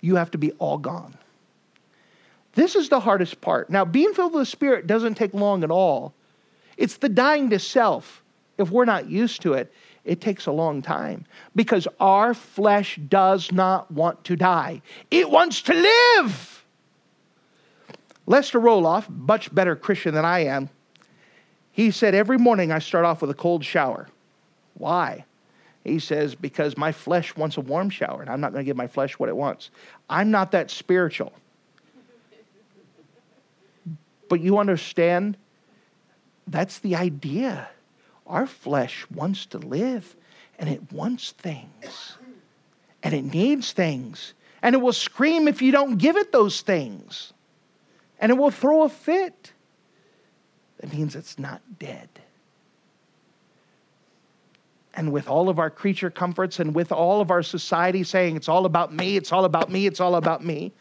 You have to be all gone. This is the hardest part. Now, being filled with the Spirit doesn't take long at all. It's the dying to self. If we're not used to it, it takes a long time because our flesh does not want to die, it wants to live. Lester Roloff, much better Christian than I am, he said, Every morning I start off with a cold shower. Why? He says, Because my flesh wants a warm shower, and I'm not going to give my flesh what it wants. I'm not that spiritual. But you understand, that's the idea. Our flesh wants to live, and it wants things, and it needs things, and it will scream if you don't give it those things, and it will throw a fit that means it's not dead. And with all of our creature comforts and with all of our society saying it's all about me, it's all about me, it's all about me,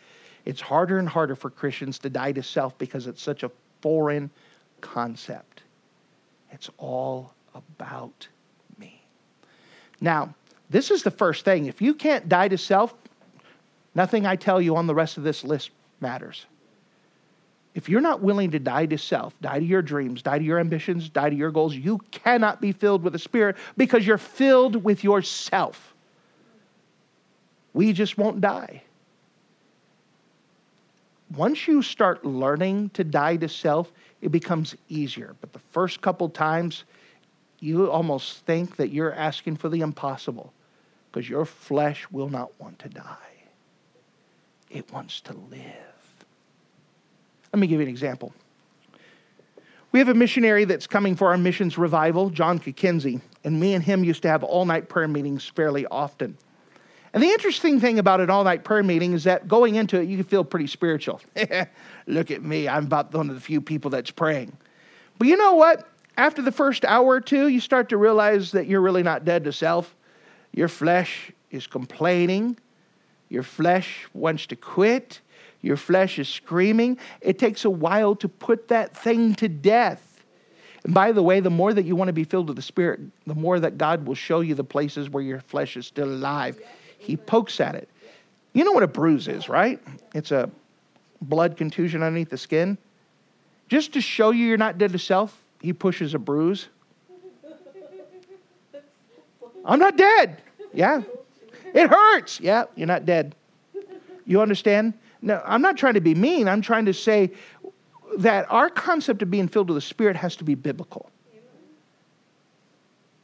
it's harder and harder for Christians to die to self because it's such a foreign concept. It's all about me. Now, this is the first thing. If you can't die to self, nothing I tell you on the rest of this list matters if you're not willing to die to self, die to your dreams, die to your ambitions, die to your goals, you cannot be filled with the Spirit because you're filled with yourself. We just won't die. Once you start learning to die to self, it becomes easier. But the first couple times, you almost think that you're asking for the impossible because your flesh will not want to die, it wants to live. Let me give you an example. We have a missionary that's coming for our missions revival, John Kinsey, and me and him used to have all night prayer meetings fairly often. And the interesting thing about an all night prayer meeting is that going into it, you can feel pretty spiritual. Look at me, I'm about one of the few people that's praying. But you know what? After the first hour or two, you start to realize that you're really not dead to self. Your flesh is complaining, your flesh wants to quit, your flesh is screaming. It takes a while to put that thing to death. And by the way, the more that you want to be filled with the Spirit, the more that God will show you the places where your flesh is still alive. He pokes at it. You know what a bruise is, right? It's a blood contusion underneath the skin. Just to show you you're not dead to self, he pushes a bruise. I'm not dead. Yeah. It hurts. Yeah, you're not dead. You understand? Now, I'm not trying to be mean. I'm trying to say that our concept of being filled with the Spirit has to be biblical.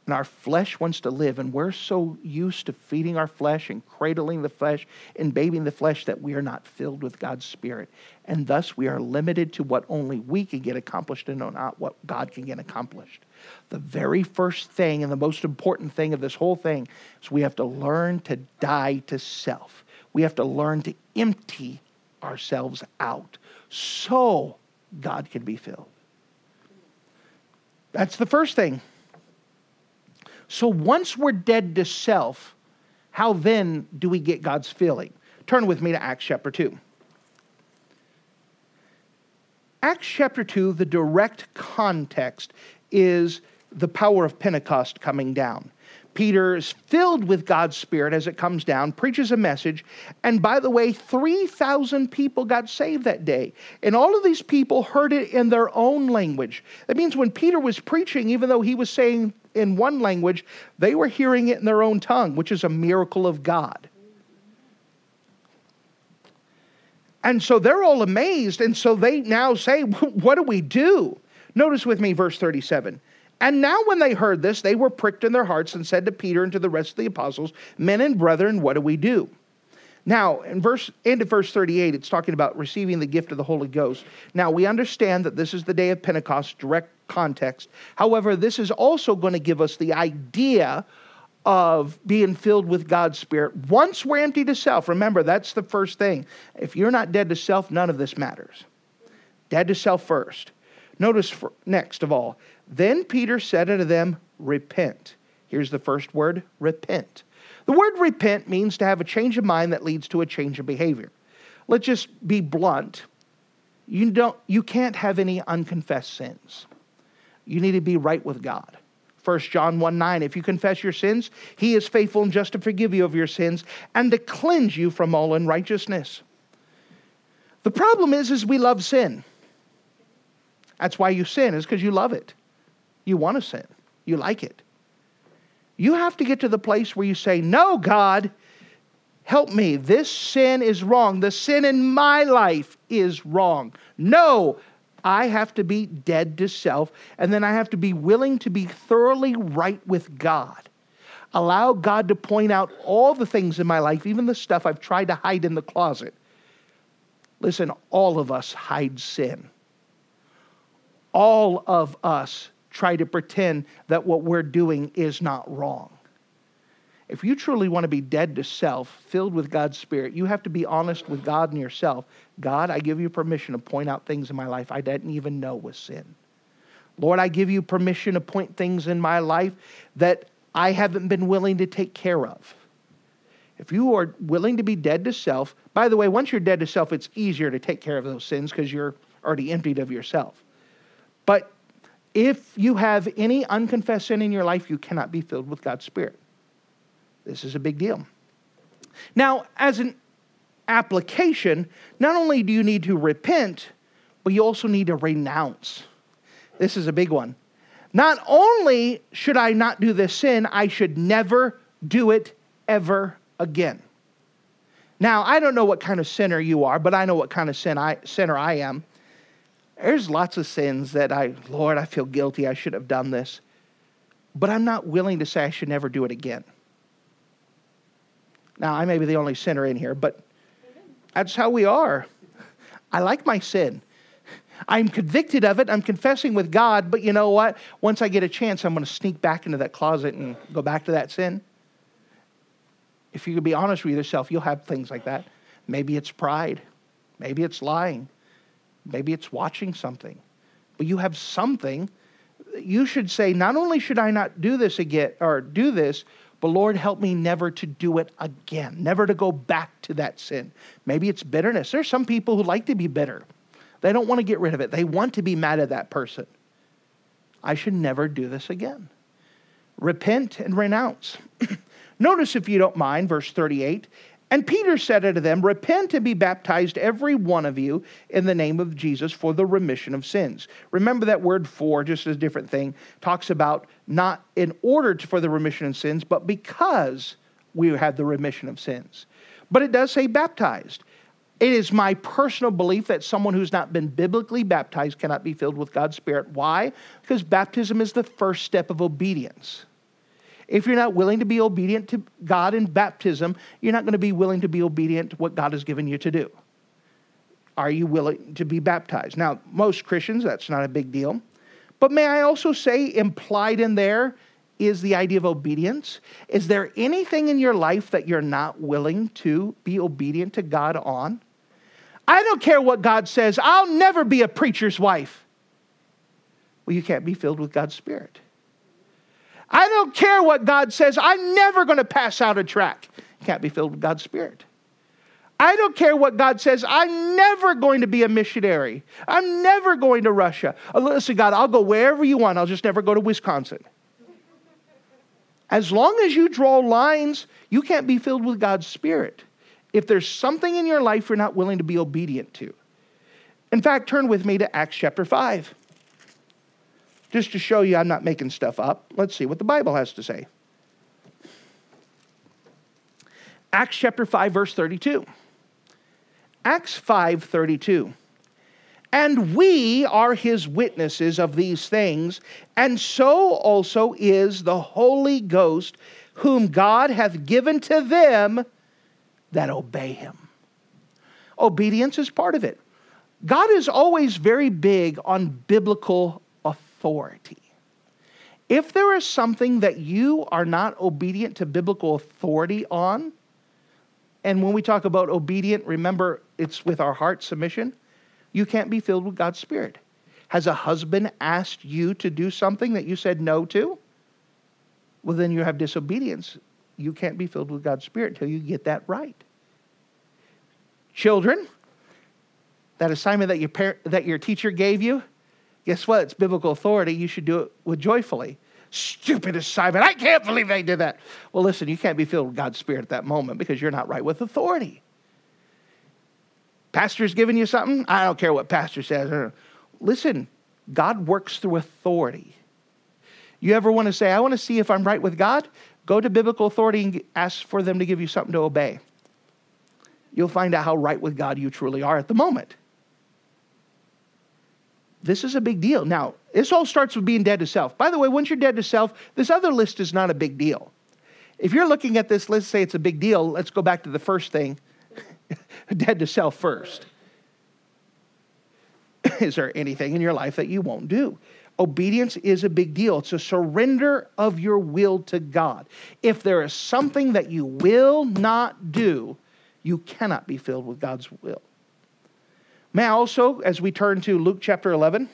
and our flesh wants to live, and we're so used to feeding our flesh and cradling the flesh and babying the flesh that we are not filled with God's Spirit. And thus we are limited to what only we can get accomplished and not what God can get accomplished. The very first thing and the most important thing of this whole thing is we have to learn to die to self. We have to learn to empty ourselves out so God can be filled. That's the first thing. So once we're dead to self, how then do we get God's filling? Turn with me to Acts chapter 2. Acts chapter 2, the direct context is the power of Pentecost coming down. Peter is filled with God's Spirit as it comes down, preaches a message, and by the way, 3,000 people got saved that day. And all of these people heard it in their own language. That means when Peter was preaching, even though he was saying in one language, they were hearing it in their own tongue, which is a miracle of God. And so they're all amazed. And so they now say, What do we do? Notice with me verse 37. And now, when they heard this, they were pricked in their hearts and said to Peter and to the rest of the apostles, Men and brethren, what do we do? Now, in verse end of verse 38, it's talking about receiving the gift of the Holy Ghost. Now, we understand that this is the day of Pentecost, direct context. However, this is also going to give us the idea of being filled with God's Spirit. Once we're empty to self, remember, that's the first thing. If you're not dead to self, none of this matters. Dead to self first. Notice for, next of all, then Peter said unto them, Repent. Here's the first word repent. The word repent means to have a change of mind that leads to a change of behavior. Let's just be blunt. You, don't, you can't have any unconfessed sins. You need to be right with God. 1 John 1 9, if you confess your sins, he is faithful and just to forgive you of your sins and to cleanse you from all unrighteousness. The problem is, is we love sin. That's why you sin, is because you love it. You want to sin. You like it. You have to get to the place where you say, No, God, help me. This sin is wrong. The sin in my life is wrong. No, I have to be dead to self, and then I have to be willing to be thoroughly right with God. Allow God to point out all the things in my life, even the stuff I've tried to hide in the closet. Listen, all of us hide sin. All of us try to pretend that what we're doing is not wrong. If you truly want to be dead to self, filled with God's Spirit, you have to be honest with God and yourself. God, I give you permission to point out things in my life I didn't even know was sin. Lord, I give you permission to point things in my life that I haven't been willing to take care of. If you are willing to be dead to self, by the way, once you're dead to self, it's easier to take care of those sins because you're already emptied of yourself. But if you have any unconfessed sin in your life, you cannot be filled with God's Spirit. This is a big deal. Now, as an application, not only do you need to repent, but you also need to renounce. This is a big one. Not only should I not do this sin, I should never do it ever again. Now, I don't know what kind of sinner you are, but I know what kind of sin I, sinner I am. There's lots of sins that I, Lord, I feel guilty. I should have done this. But I'm not willing to say I should never do it again. Now, I may be the only sinner in here, but that's how we are. I like my sin. I'm convicted of it. I'm confessing with God, but you know what? Once I get a chance, I'm going to sneak back into that closet and go back to that sin. If you could be honest with yourself, you'll have things like that. Maybe it's pride. Maybe it's lying. Maybe it's watching something. But you have something. You should say, not only should I not do this again or do this, but Lord, help me never to do it again, never to go back to that sin. Maybe it's bitterness. There's some people who like to be bitter. They don't want to get rid of it. They want to be mad at that person. I should never do this again. Repent and renounce. Notice, if you don't mind, verse 38 and Peter said unto them, Repent and be baptized, every one of you, in the name of Jesus for the remission of sins. Remember that word for, just a different thing, talks about not in order for the remission of sins, but because we have the remission of sins. But it does say baptized. It is my personal belief that someone who's not been biblically baptized cannot be filled with God's Spirit. Why? Because baptism is the first step of obedience. If you're not willing to be obedient to God in baptism, you're not going to be willing to be obedient to what God has given you to do. Are you willing to be baptized? Now, most Christians, that's not a big deal. But may I also say, implied in there is the idea of obedience. Is there anything in your life that you're not willing to be obedient to God on? I don't care what God says, I'll never be a preacher's wife. Well, you can't be filled with God's Spirit. I don't care what God says, I'm never going to pass out a track. You can't be filled with God's Spirit. I don't care what God says. I'm never going to be a missionary. I'm never going to Russia. Oh, listen, God, I'll go wherever you want. I'll just never go to Wisconsin. As long as you draw lines, you can't be filled with God's Spirit if there's something in your life you're not willing to be obedient to. In fact, turn with me to Acts chapter 5. Just to show you I'm not making stuff up, let's see what the Bible has to say. Acts chapter 5 verse 32. Acts 5:32. And we are his witnesses of these things, and so also is the Holy Ghost, whom God hath given to them that obey him. Obedience is part of it. God is always very big on biblical authority. If there is something that you are not obedient to biblical authority on, and when we talk about obedient, remember it's with our heart submission you can't be filled with God's Spirit. Has a husband asked you to do something that you said no to? Well, then you have disobedience. You can't be filled with God's Spirit until you get that right. Children, that assignment that your, parent, that your teacher gave you, guess what? It's biblical authority. You should do it with joyfully. Stupid assignment. I can't believe they did that. Well, listen, you can't be filled with God's Spirit at that moment because you're not right with authority. Pastor's giving you something? I don't care what pastor says. Listen, God works through authority. You ever want to say, I want to see if I'm right with God? Go to biblical authority and ask for them to give you something to obey. You'll find out how right with God you truly are at the moment. This is a big deal. Now, this all starts with being dead to self. By the way, once you're dead to self, this other list is not a big deal. If you're looking at this list, say it's a big deal, let's go back to the first thing dead to self first. is there anything in your life that you won't do? Obedience is a big deal. It's a surrender of your will to God. If there is something that you will not do, you cannot be filled with God's will. May I also, as we turn to Luke chapter 11,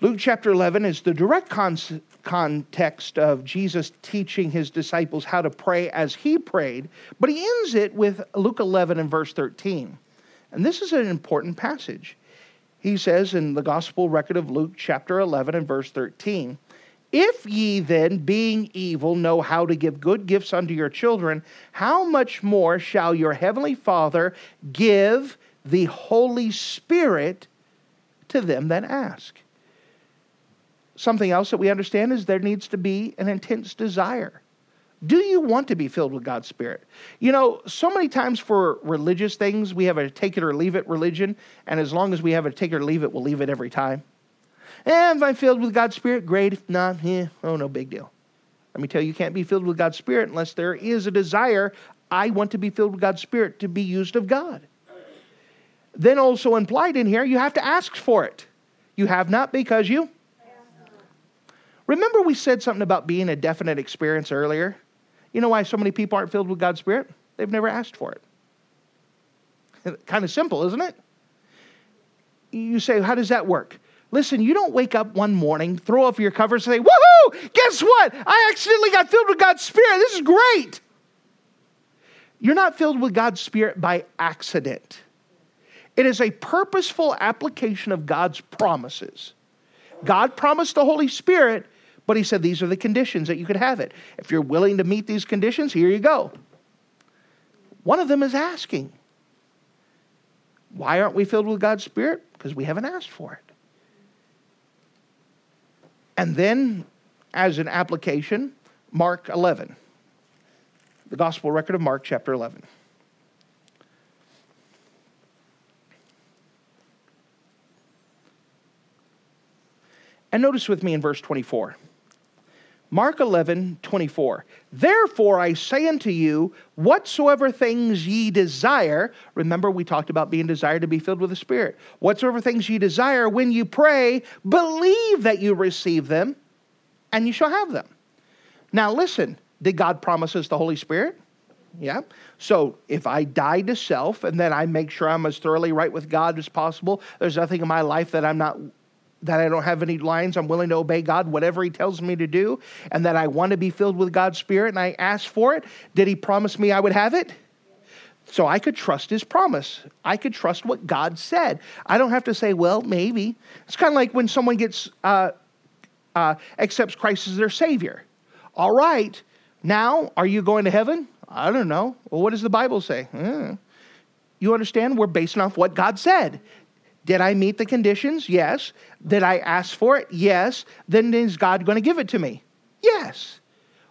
Luke chapter 11 is the direct context of Jesus teaching his disciples how to pray as he prayed, but he ends it with Luke 11 and verse 13. And this is an important passage. He says in the gospel record of Luke chapter 11 and verse 13, if ye then, being evil, know how to give good gifts unto your children, how much more shall your heavenly Father give the Holy Spirit to them that ask? Something else that we understand is there needs to be an intense desire. Do you want to be filled with God's Spirit? You know, so many times for religious things, we have a take it or leave it religion, and as long as we have a take it or leave it, we'll leave it every time. And if I'm filled with God's Spirit, great. If not, eh, oh, no big deal. Let me tell you, you can't be filled with God's Spirit unless there is a desire. I want to be filled with God's Spirit to be used of God. Then, also implied in here, you have to ask for it. You have not because you Remember, we said something about being a definite experience earlier? You know why so many people aren't filled with God's Spirit? They've never asked for it. kind of simple, isn't it? You say, How does that work? Listen, you don't wake up one morning, throw off your covers, and say, Woohoo! Guess what? I accidentally got filled with God's Spirit. This is great. You're not filled with God's Spirit by accident. It is a purposeful application of God's promises. God promised the Holy Spirit, but he said these are the conditions that you could have it. If you're willing to meet these conditions, here you go. One of them is asking. Why aren't we filled with God's Spirit? Because we haven't asked for it. And then, as an application, Mark 11, the gospel record of Mark, chapter 11. And notice with me in verse 24. Mark 11, 24. Therefore I say unto you, whatsoever things ye desire, remember we talked about being desired to be filled with the Spirit. Whatsoever things ye desire, when you pray, believe that you receive them, and you shall have them. Now listen, did God promise us the Holy Spirit? Yeah. So if I die to self and then I make sure I'm as thoroughly right with God as possible, there's nothing in my life that I'm not that I don't have any lines. I'm willing to obey God, whatever He tells me to do, and that I want to be filled with God's Spirit and I ask for it. Did He promise me I would have it? So I could trust His promise. I could trust what God said. I don't have to say, well, maybe. It's kind of like when someone gets uh, uh, accepts Christ as their Savior. All right, now are you going to heaven? I don't know. Well, what does the Bible say? Hmm. You understand? We're basing off what God said. Did I meet the conditions? Yes. Did I ask for it? Yes. Then is God going to give it to me? Yes.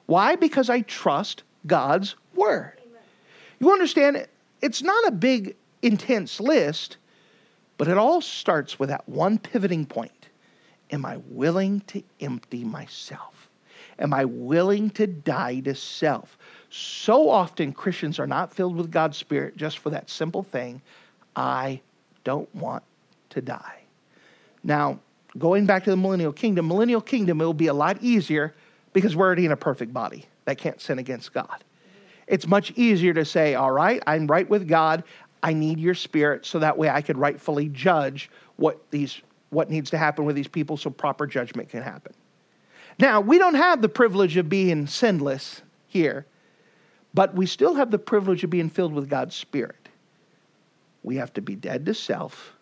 Why? Because I trust God's word. You understand? It's not a big, intense list, but it all starts with that one pivoting point. Am I willing to empty myself? Am I willing to die to self? So often Christians are not filled with God's Spirit just for that simple thing I don't want to die. Now, going back to the millennial kingdom, millennial kingdom, it will be a lot easier because we're already in a perfect body that can't sin against God. It's much easier to say, All right, I'm right with God. I need your spirit so that way I could rightfully judge what these what needs to happen with these people so proper judgment can happen. Now, we don't have the privilege of being sinless here, but we still have the privilege of being filled with God's Spirit. We have to be dead to self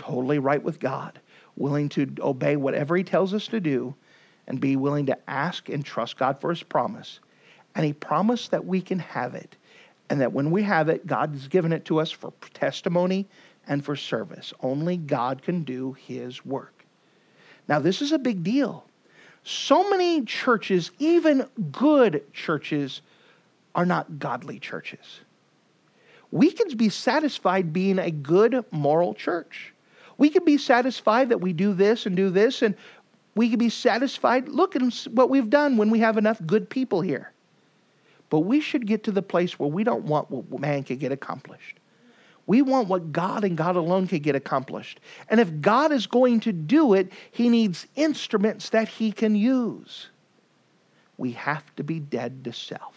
totally right with God, willing to obey whatever He tells us to do, and be willing to ask and trust God for His promise. And He promised that we can have it, and that when we have it, God has given it to us for testimony and for service. Only God can do His work. Now, this is a big deal. So many churches, even good churches, are not godly churches. We can be satisfied being a good moral church. We can be satisfied that we do this and do this, and we can be satisfied. Look at what we've done when we have enough good people here. But we should get to the place where we don't want what man can get accomplished. We want what God and God alone can get accomplished. And if God is going to do it, He needs instruments that He can use. We have to be dead to self.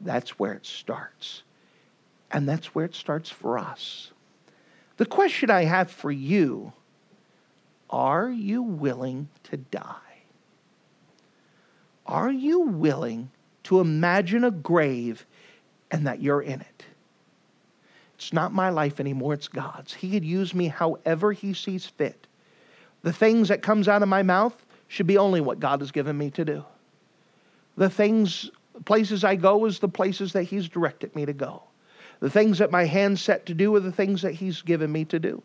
That's where it starts. And that's where it starts for us. The question I have for you are you willing to die? Are you willing to imagine a grave and that you're in it? It's not my life anymore, it's God's. He could use me however he sees fit. The things that comes out of my mouth should be only what God has given me to do. The things places I go is the places that he's directed me to go. The things that my hands set to do are the things that He's given me to do.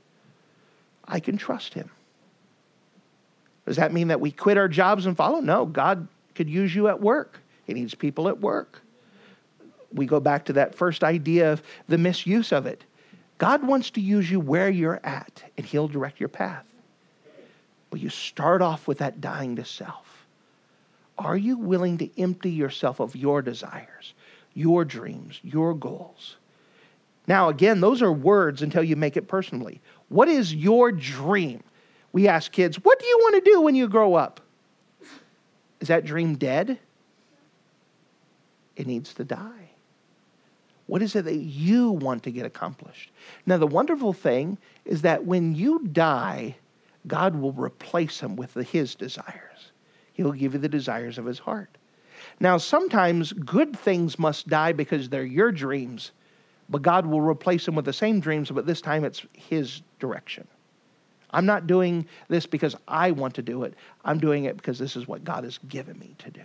I can trust Him. Does that mean that we quit our jobs and follow? No, God could use you at work. He needs people at work. We go back to that first idea of the misuse of it. God wants to use you where you're at, and He'll direct your path. But you start off with that dying to self. Are you willing to empty yourself of your desires, your dreams, your goals? Now, again, those are words until you make it personally. What is your dream? We ask kids, What do you want to do when you grow up? Is that dream dead? It needs to die. What is it that you want to get accomplished? Now, the wonderful thing is that when you die, God will replace them with his desires. He'll give you the desires of his heart. Now, sometimes good things must die because they're your dreams but God will replace them with the same dreams, but this time it's His direction. I'm not doing this because I want to do it. I'm doing it because this is what God has given me to do.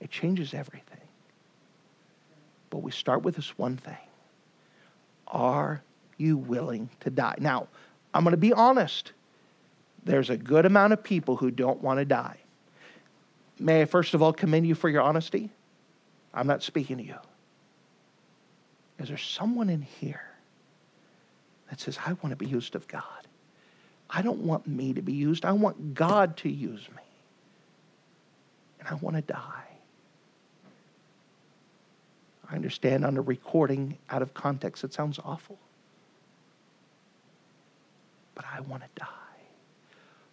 It changes everything. But we start with this one thing Are you willing to die? Now, I'm going to be honest. There's a good amount of people who don't want to die. May I first of all commend you for your honesty? I'm not speaking to you. Is there someone in here that says, I want to be used of God? I don't want me to be used. I want God to use me. And I want to die. I understand on a recording out of context, it sounds awful. But I want to die.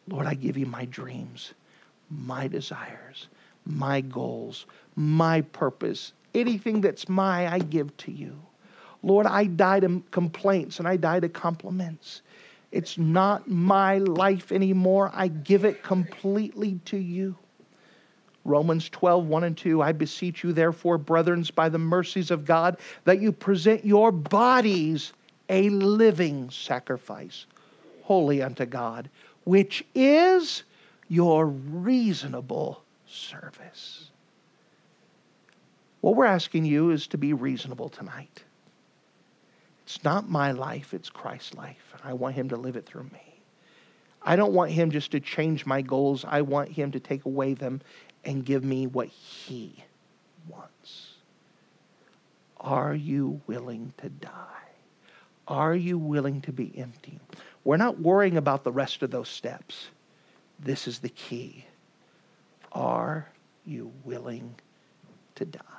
Lord, I give you my dreams, my desires, my goals, my purpose. Anything that's my, I give to you. Lord, I die to complaints and I die to compliments. It's not my life anymore. I give it completely to you. Romans 12, 1 and 2. I beseech you, therefore, brethren, by the mercies of God, that you present your bodies a living sacrifice, holy unto God, which is your reasonable service. What we're asking you is to be reasonable tonight. It's not my life, it's Christ's life, and I want Him to live it through me. I don't want Him just to change my goals, I want Him to take away them and give me what He wants. Are you willing to die? Are you willing to be empty? We're not worrying about the rest of those steps. This is the key. Are you willing to die?